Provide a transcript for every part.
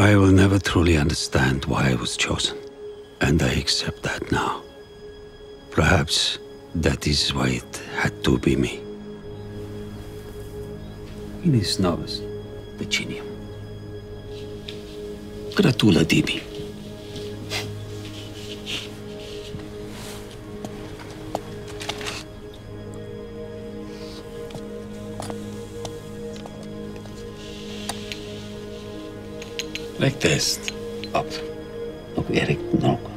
I will never truly understand why I was chosen, and I accept that now. Perhaps that is why it had to be me. Inis novas, Vicinium. Gratula dibi. Like this. Up. Op Erik nog.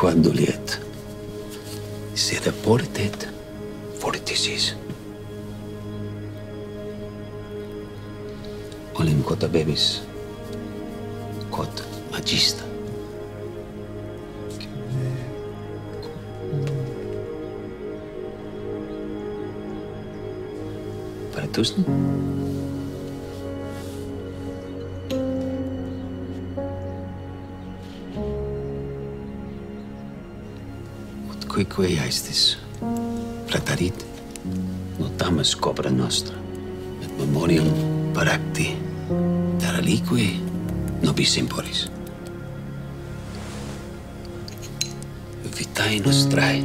kvadduliet. Sida portet fortisis. Olin kota bevis, kot magista. Para tusni? Tus Quique aestis, fratarit, notamus cobra nostra, et memoriam paracti, taralique nobis imporis. Vitae nostrae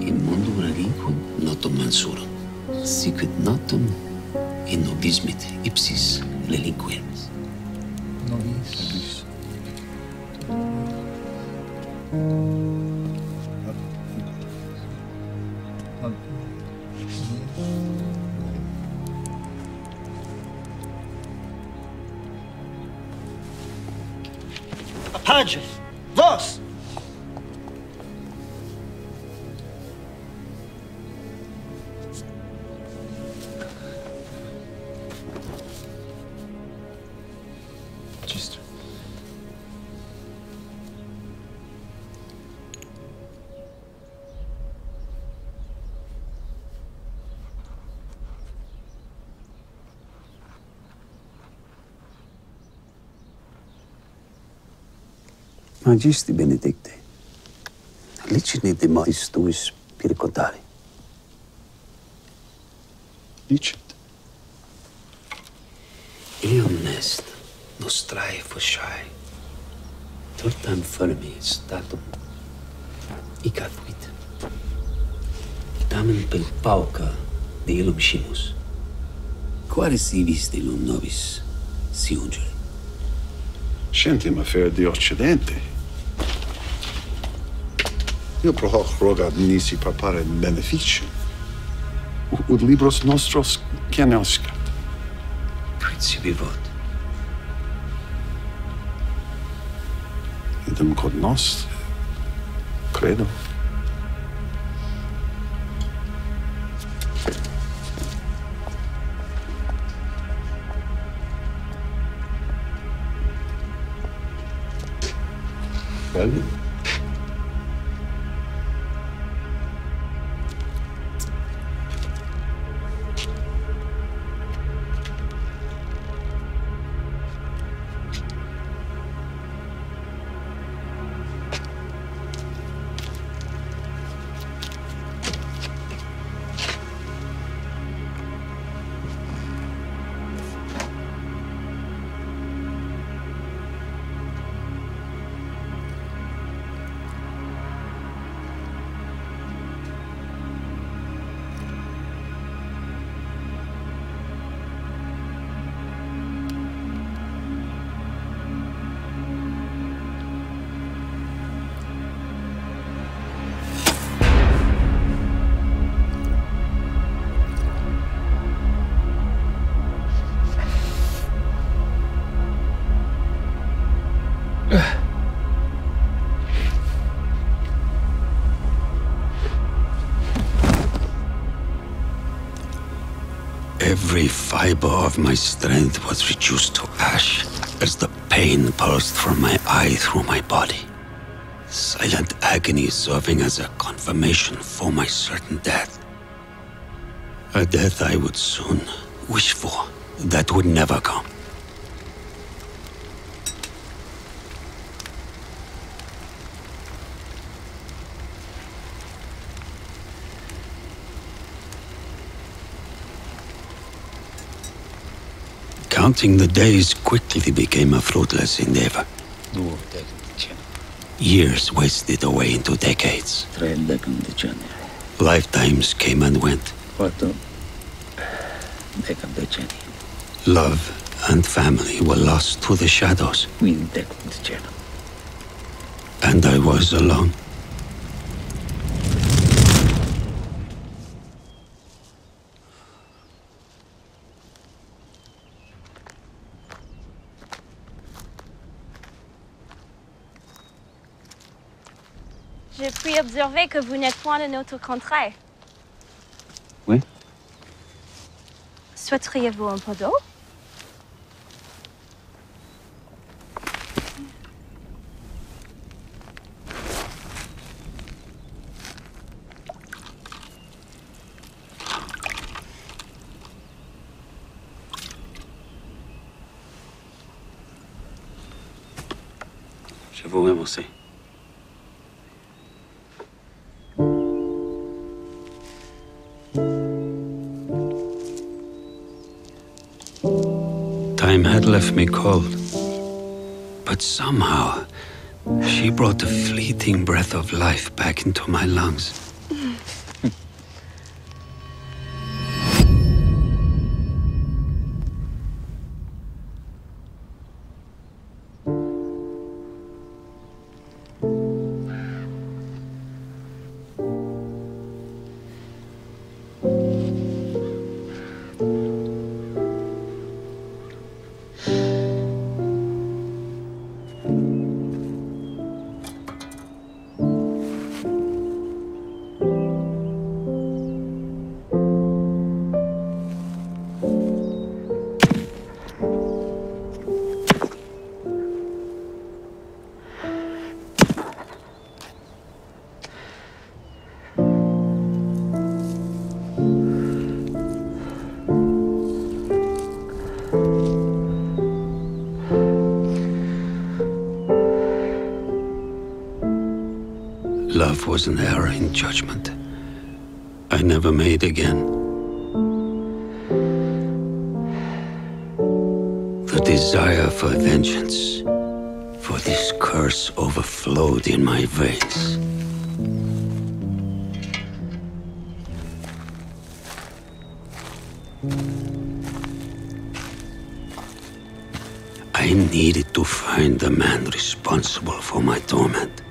in mundo reliquum notum mansurum, sicut notum in nobismit ipsis reliquemus. Nobis. Padre, Magisti benedicte, licini de mais tuis piricotari. Licet. Eum nest nostrae fosciae, tortam fermi statum ica fuit. Tamen pel pauca de illum scimus, quare sivis de illum nobis si ungere. Scentem affair di Occidente. Io provoco nisi per fare beneficio. Ud libros nostros che ne oscat. Principi vot. Idem cod nos, credo. Bello. Fiber of my strength was reduced to ash as the pain pulsed from my eye through my body. Silent agony serving as a confirmation for my certain death. A death I would soon wish for, that would never come. Counting the days quickly became a fruitless endeavor. Years wasted away into decades. Lifetimes came and went. Love and family were lost to the shadows, and I was alone. Puis observer que vous n'êtes point de notre contrée. Oui. Souhaiteriez-vous un peu d'eau? Je vous remercie. Left me cold, but somehow she brought the fleeting breath of life back into my lungs. Love was an error in judgment I never made again. The desire for vengeance, for this curse overflowed in my veins. I needed to find the man responsible for my torment.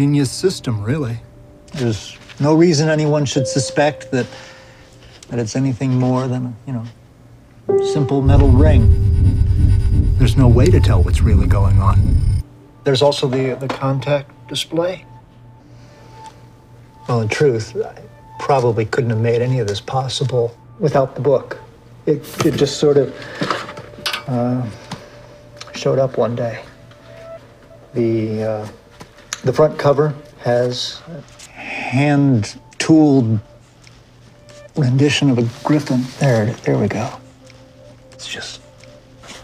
Ingenious system, really. There's no reason anyone should suspect that that it's anything more than a, you know, simple metal ring. There's no way to tell what's really going on. There's also the the contact display. Well, in truth, I probably couldn't have made any of this possible without the book. It, it just sort of uh, showed up one day. The uh, the front cover has a hand-tooled rendition of a griffin. There, there we go. It's just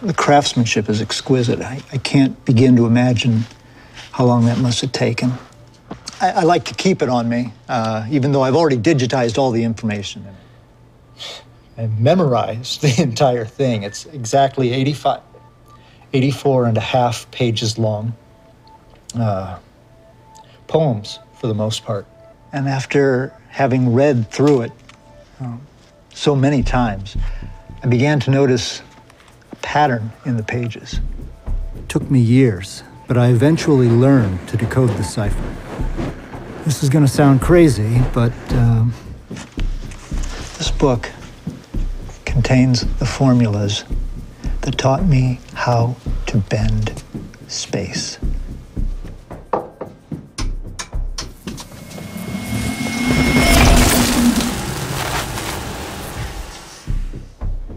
the craftsmanship is exquisite. I, I can't begin to imagine how long that must have taken. I, I like to keep it on me, uh, even though I've already digitized all the information in it. I memorized the entire thing. It's exactly 85, 84 and a half pages long. Uh, poems, for the most part. And after having read through it um, so many times, I began to notice a pattern in the pages. It took me years, but I eventually learned to decode the cipher. This is going to sound crazy, but um, This book contains the formulas that taught me how to bend space.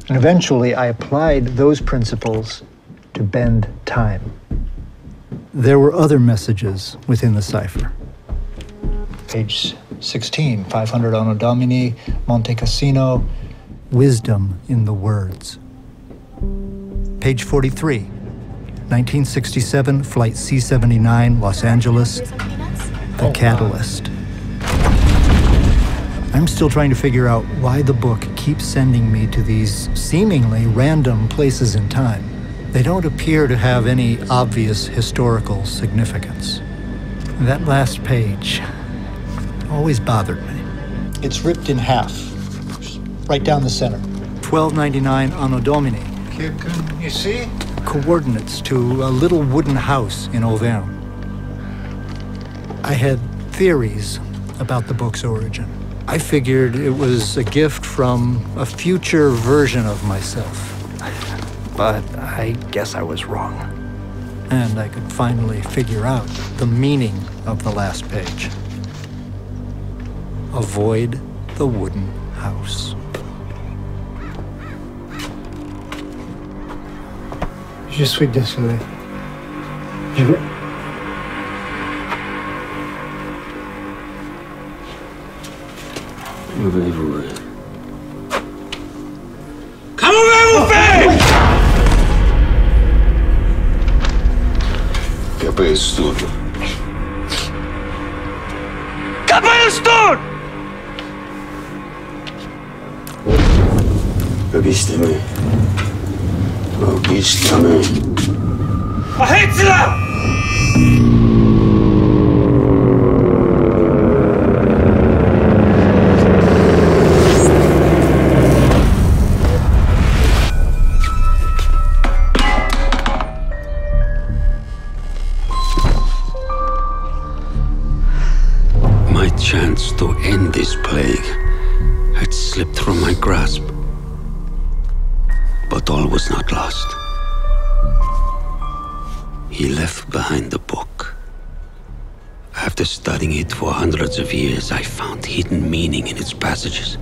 And eventually, I applied those principles to bend time. there were other messages within the cipher. Page 16, 500 Anno Domini, Monte Cassino. Wisdom in the words. Page 43, 1967, Flight C 79, Los Angeles, The Catalyst. I'm still trying to figure out why the book keeps sending me to these seemingly random places in time. They don't appear to have any obvious historical significance. That last page always bothered me. It's ripped in half, right down the center. 1299 Anno Domini, You see? coordinates to a little wooden house in Auvergne. I had theories about the book's origin. I figured it was a gift from a future version of myself. But I guess I was wrong. And I could finally figure out the meaning of the last page. Avoid the wooden house. Je suis désolé. Je vais... Acabei isso tudo. Acabei isso tudo! Conquista-me. Conquista-me. Arrete-se lá! Passages.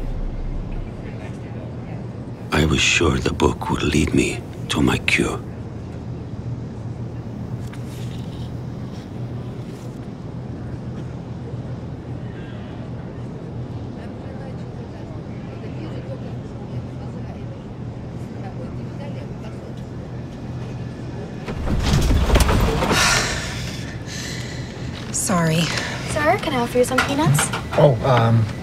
I was sure the book would lead me to my cure. Sorry. Sir, can I offer you some peanuts? Oh, um...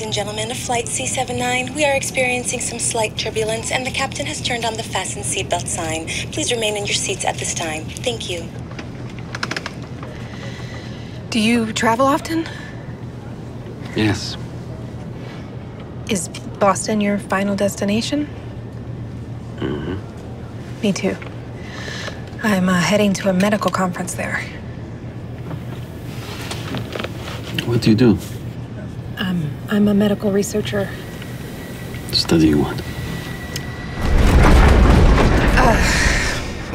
Ladies and gentlemen of Flight C79, we are experiencing some slight turbulence and the captain has turned on the fasten seatbelt sign. Please remain in your seats at this time. Thank you. Do you travel often? Yes, Is Boston your final destination? Mm-hmm. Me too. I'm uh, heading to a medical conference there. What do you do? I'm a medical researcher. Studying what?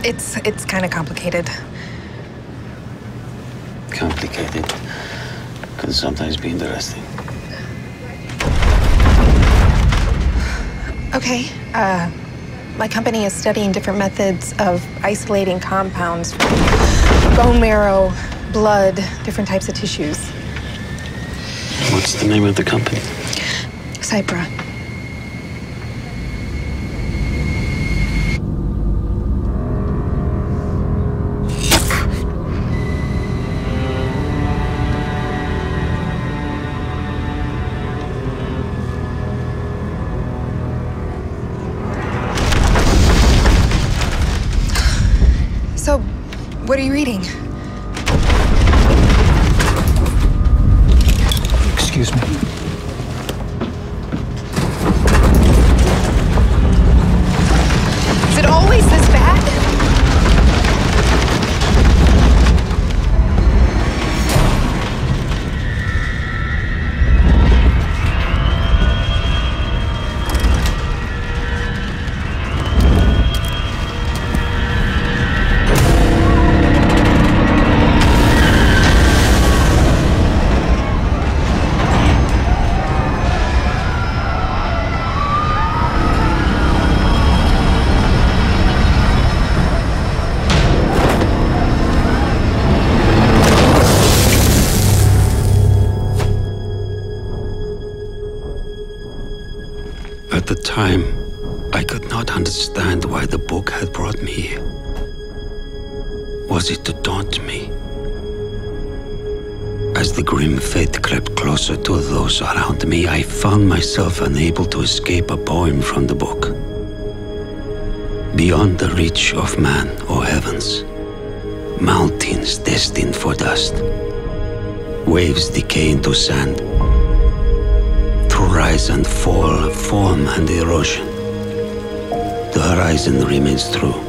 It's it's kind of complicated. Complicated. Can sometimes be interesting. Okay. Uh, my company is studying different methods of isolating compounds from bone marrow, blood, different types of tissues. What's the name of the company? Cypra. Around me, I found myself unable to escape a poem from the book. Beyond the reach of man or heavens, mountains destined for dust, waves decay into sand, through rise and fall, form and erosion. The horizon remains true,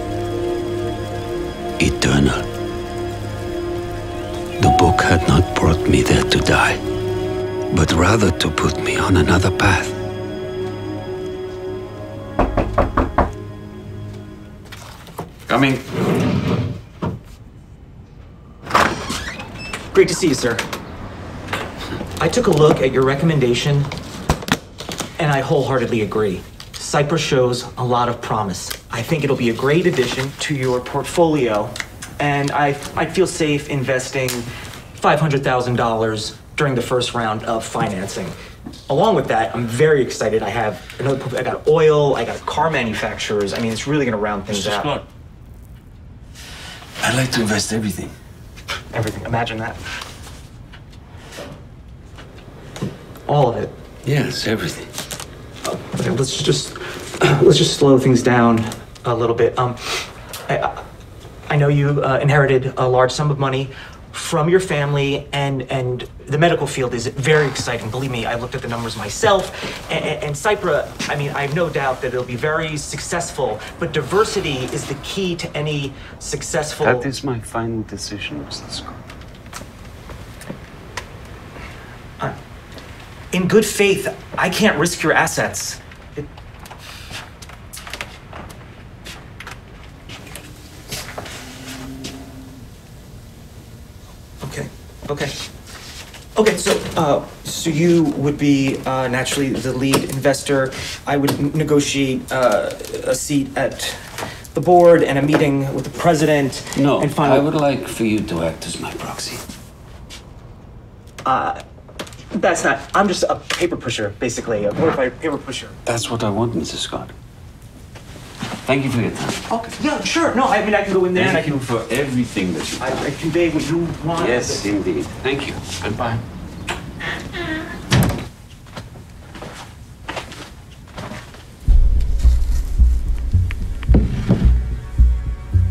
eternal. The book had not brought me there to die, but rather to put me on another path. Coming. Great to see you, sir. I took a look at your recommendation, and I wholeheartedly agree. Cypra shows a lot of promise. I think it'll be a great addition to your portfolio, and I, I feel safe investing $500,000 during the first round of financing. Along with that, I'm very excited. I have another, I got oil, I got car manufacturers. I mean, it's really gonna round things out. I'd like to invest everything. Everything. Imagine that. All of it. Yes, everything. Okay, let's just let's just slow things down a little bit. Um, I, I know you uh, inherited a large sum of money from your family, and and the medical field is very exciting. Believe me, I looked at the numbers myself, and, and Cypra. I mean, I have no doubt that it'll be very successful. But diversity is the key to any successful. That is my final decision, Mr. Scott. Uh, in good faith, I can't risk your assets. It- Okay, okay. So, uh, so you would be, uh, naturally the lead investor. I would n- negotiate, uh, a seat at the board and a meeting with the president. No, and final. I would like for you to act as my proxy. That's not, I'm just a paper pusher, basically, a glorified paper pusher. That's what I want, Mrs. Scott. Thank you for your time. Okay, yeah, sure, no, I mean, I can go in there and I Thank you can, for everything that you I, I convey what you want. Yes, indeed. Thank you. Goodbye.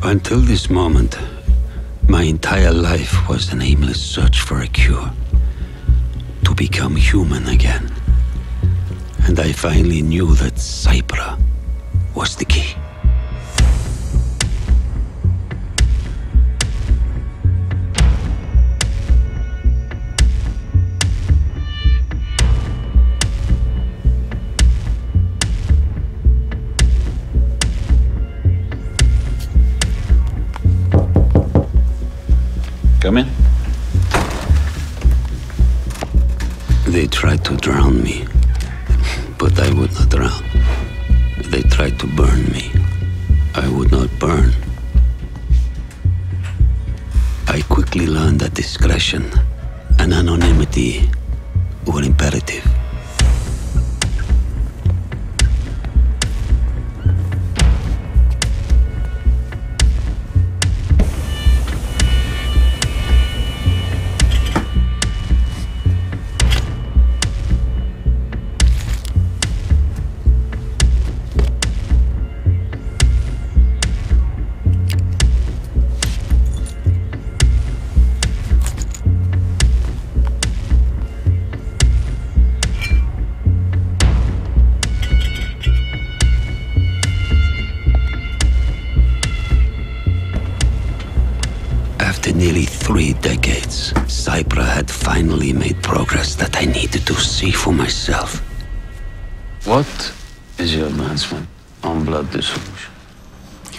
Until this moment, my entire life was an aimless search for a cure. To become human again. And I finally knew that Cypra was the key. Come in. They tried to drown me, but I would not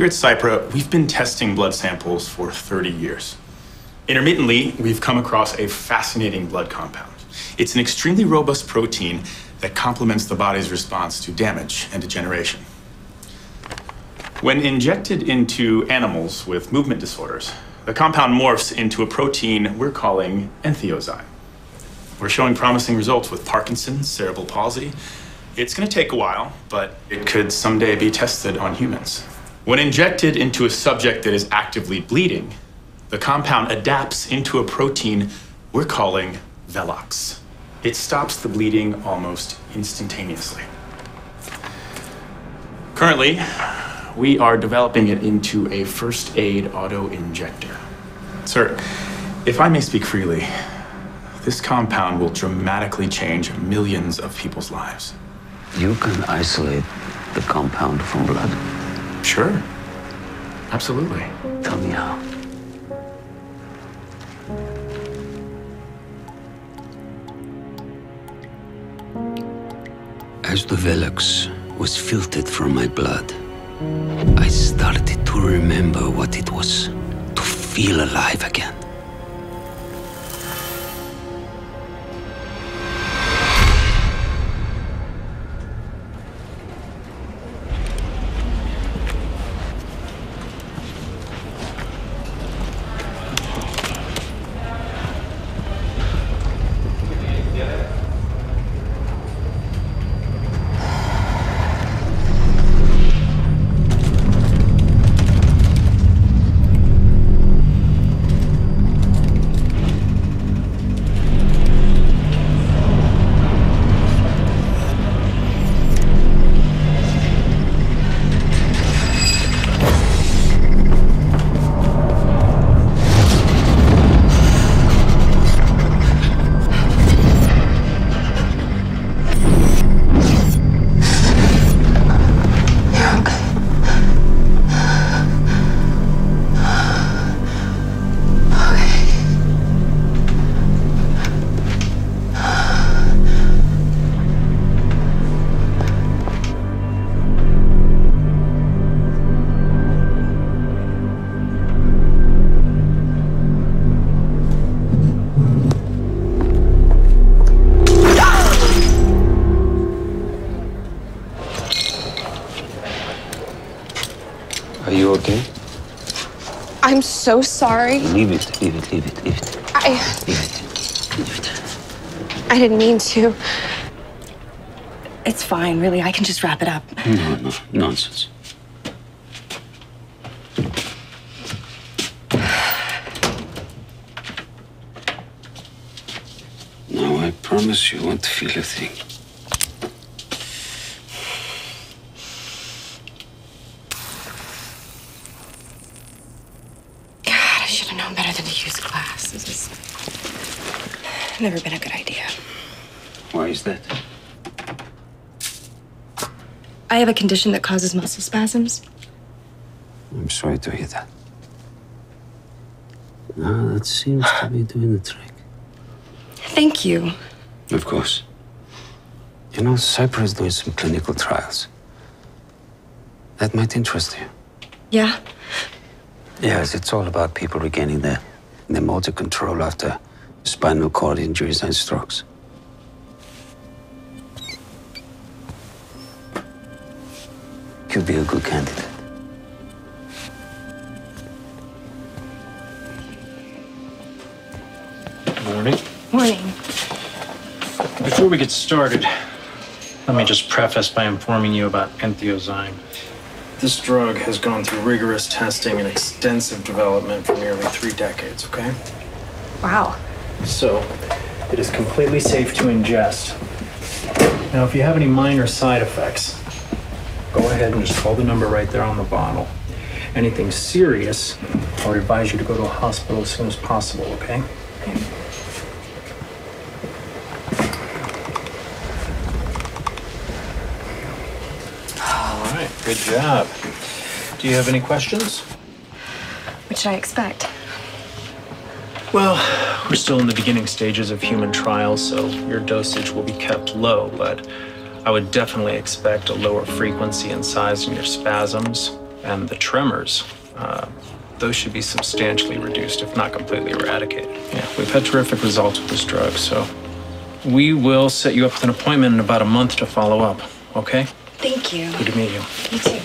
at Cypra, we've been testing blood samples for 30 years. Intermittently, we've come across a fascinating blood compound. It's an extremely robust protein that complements the body's response to damage and degeneration. When injected into animals with movement disorders, the compound morphs into a protein we're calling entheozyme. We're showing promising results with Parkinson's, cerebral palsy. It's going to take a while, but it could someday be tested on humans. When injected into a subject that is actively bleeding, the compound adapts into a protein we're calling Velox. It stops the bleeding almost instantaneously. Currently, we are developing it into a first aid auto injector. Sir, if I may speak freely, this compound will dramatically change millions of people's lives. You can isolate the compound from blood. Sure. Absolutely. Tell me how. As the Velox was filtered from my blood, I started to remember what it was to feel alive again. I'm so sorry. Leave it, leave it, leave it, leave it, I leave it. Leave it. I didn't mean to. It's fine, really. I can just wrap it up. No, no, nonsense. Now I promise you won't feel a thing. God, I should have known better than to use glass. This has never been a good idea. Why is that? I have a condition that causes muscle spasms. I'm sorry to hear that. No, that seems to be doing the trick. Thank you. Of course. You know, Cypra is doing some clinical trials. That might interest you. Yeah? Yes, it's all about people regaining their, their motor control after spinal cord injuries and strokes. Could be a good candidate. Morning. Morning. Before we get started, let me just preface by informing you about entheozyme. This drug has gone through rigorous testing and extensive development for nearly three decades, okay? Wow. So, it is completely safe to ingest. Now, if you have any minor side effects, go ahead and just call the number right there on the bottle. Anything serious, I would advise you to go to a hospital as soon as possible, okay? All right, good job. Do you have any questions? What should I expect? Well, we're still in the beginning stages of human trials, so your dosage will be kept low, but I would definitely expect a lower frequency and size in your spasms and the tremors. Uh, those should be substantially reduced, if not completely eradicated. Yeah, we've had terrific results with this drug, so we will set you up with an appointment in about a month to follow up, okay? Thank you. Good to meet you. You too.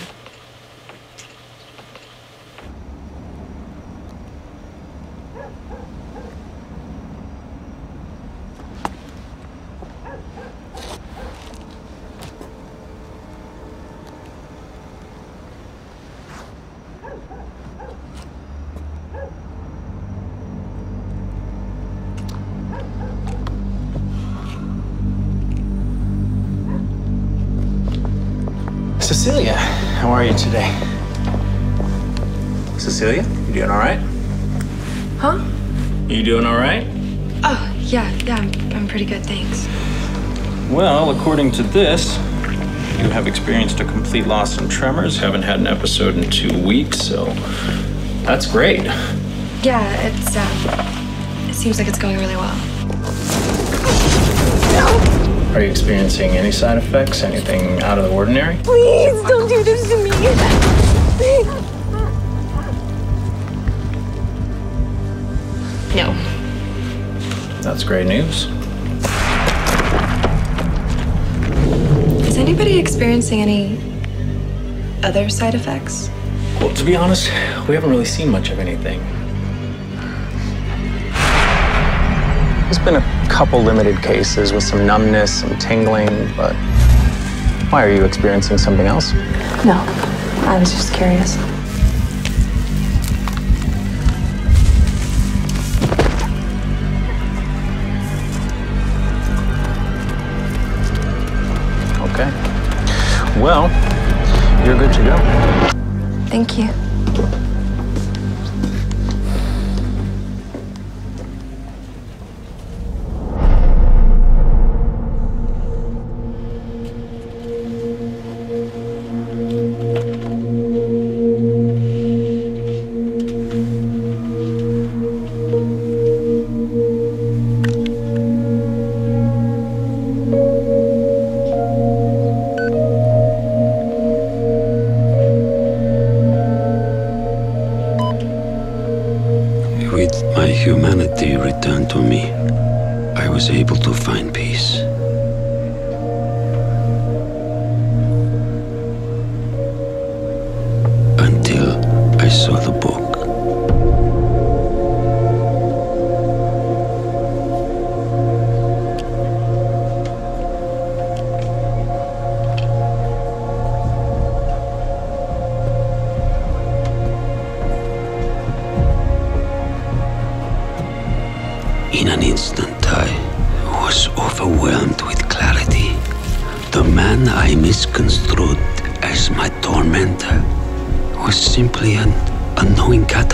How are you today? Cecilia, you doing all right? Huh? You doing all right? Oh, yeah, yeah, I'm, I'm pretty good, thanks. Well, according to this, you have experienced a complete loss in tremors, haven't had an episode in two weeks, so that's great. Yeah, it's, um, it seems like it's going really well. Are you experiencing any side effects? Anything out of the ordinary? Please don't do this to me. No. That's great news. Is anybody experiencing any other side effects? Well, to be honest, we haven't really seen much of anything. Couple limited cases with some numbness, some tingling, but why are you experiencing something else? No. I was just curious. Okay. Well, you're good to go. Thank you.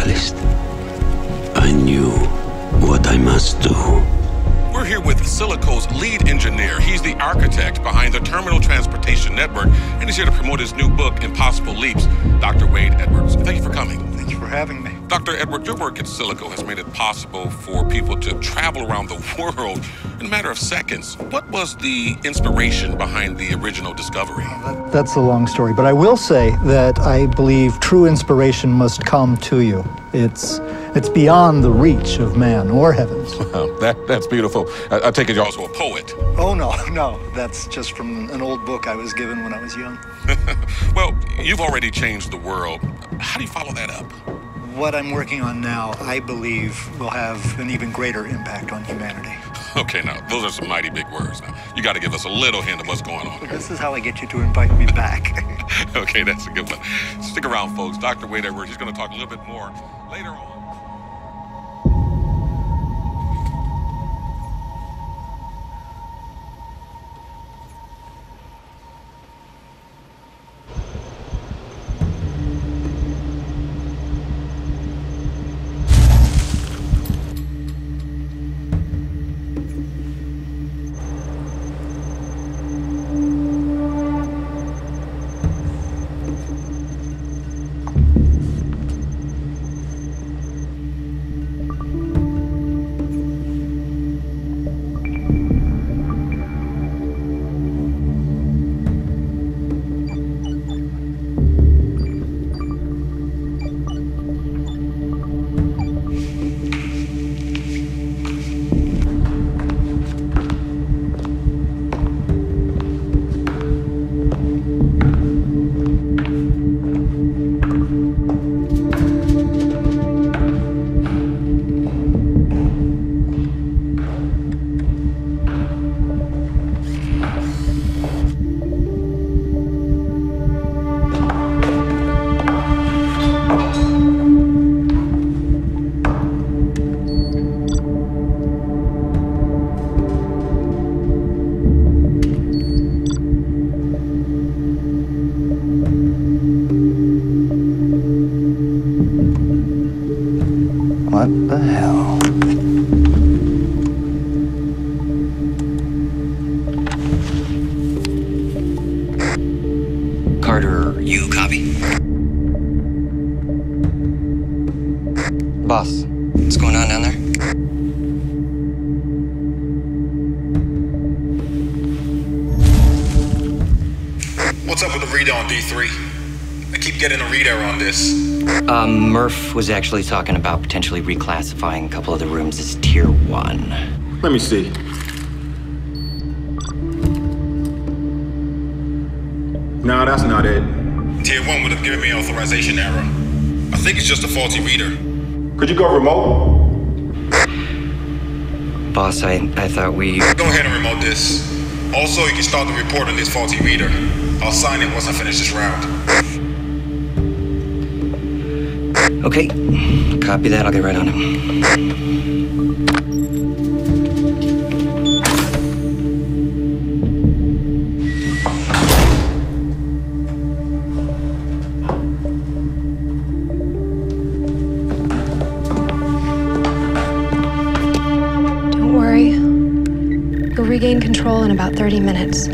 Unknowing catalyst. I knew what I must do. We're here with Silico's lead engineer. He's the architect behind the Terminal Transportation Network, and he's here to promote his new book, Impossible Leaps. Dr. Wade Edwards, thank you for coming. Thank you for having me. Dr. Edward, your work at Silico has made it possible for people to travel around the world in a matter of seconds. What was the inspiration behind the original discovery? That's a long story, but I will say that I believe true inspiration must come to you. It's it's beyond the reach of man or heavens. Well, that, that's beautiful. I, I take it you're also a poet. Oh no, no, that's just from an old book I was given when I was young. well, you've already changed the world. How do you follow that up? What I'm working on now, I believe, will have an even greater impact on humanity. Okay, now, those are some mighty big words. Now, you got to give us a little hint of what's going on. This is how I get you to invite me back. okay, that's a good one. Stick around, folks. Dr. Wade Edwards, he's going to talk a little bit more later on. Was actually talking about potentially reclassifying a couple of the rooms as Tier 1. Let me see. No, that's not it. Tier 1 would have given me authorization error. I think it's just a faulty reader. Could you go remote? Boss, I, I thought we. Go ahead and remote this. Also, you can start the report on this faulty reader. I'll sign it once I finish this round. Okay, copy that. I'll get right on it. Don't worry. You'll regain control in about 30 minutes.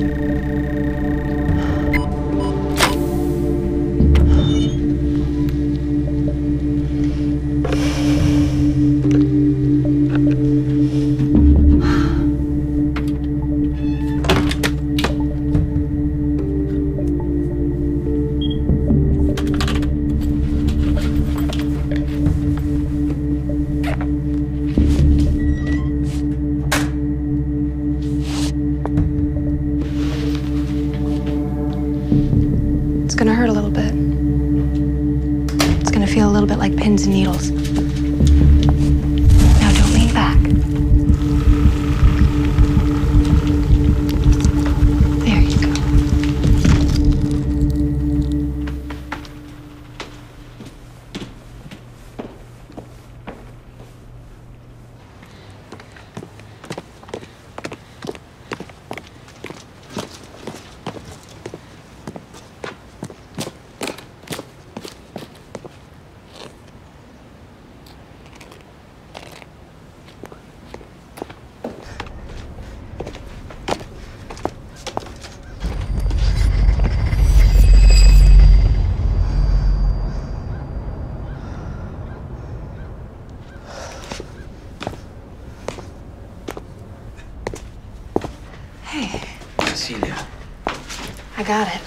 I got it.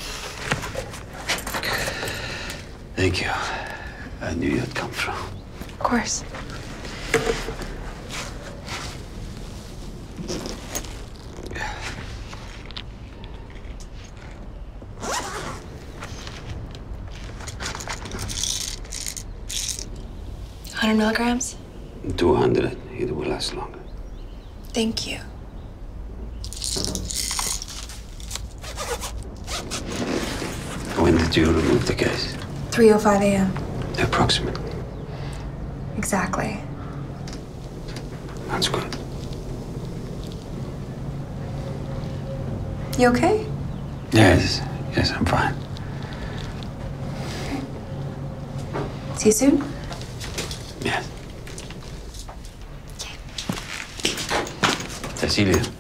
thank you. I knew you'd come through. Of course. Hundred milligrams. 200. It will last longer. Thank you. When did you remove the case? 3:05 a.m. Approximately. Exactly. That's good. You okay? Yes, yes, I'm fine. See you soon. Yes. Cecilia.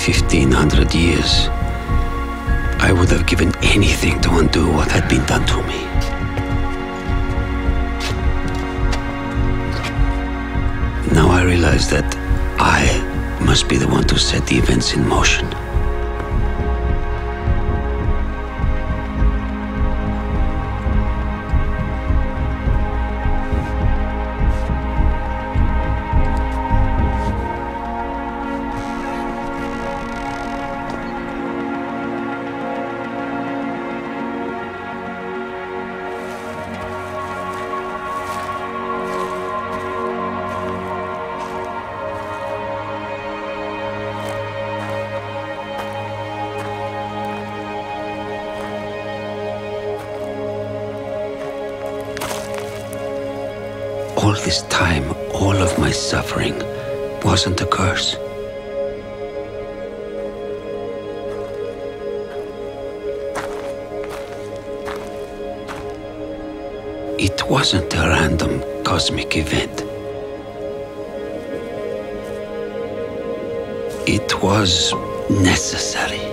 1500 years, I would have given anything to undo what had been done to me. Now I realize that I must be the one to set the events in motion. It wasn't a random cosmic event. It was necessary.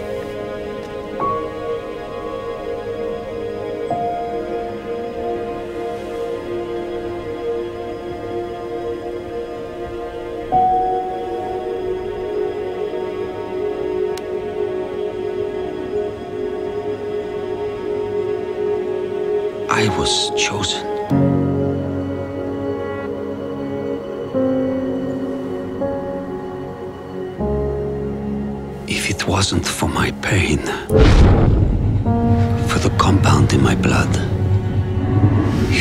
Was chosen. If it wasn't for my pain, for the compound in my blood,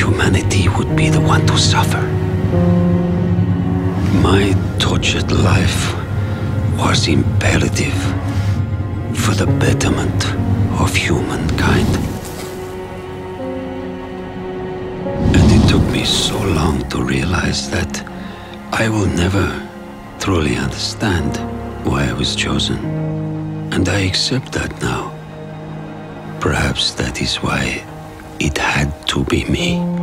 humanity would be the one to suffer. My tortured life was imperative for the betterment of humankind. Me so long to realize that I will never truly understand why I was chosen. And I accept that now. Perhaps that is why it had to be me.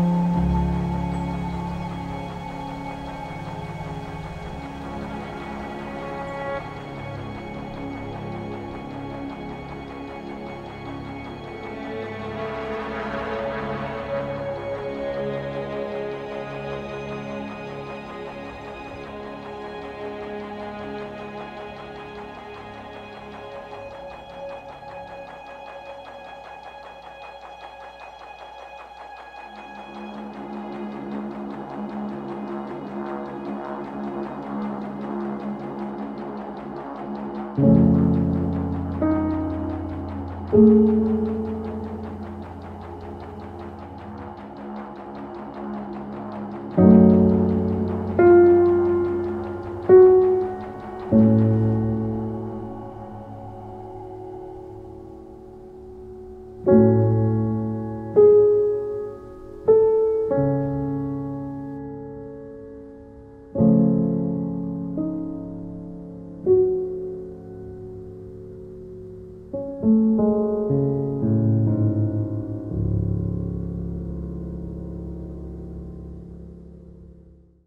You.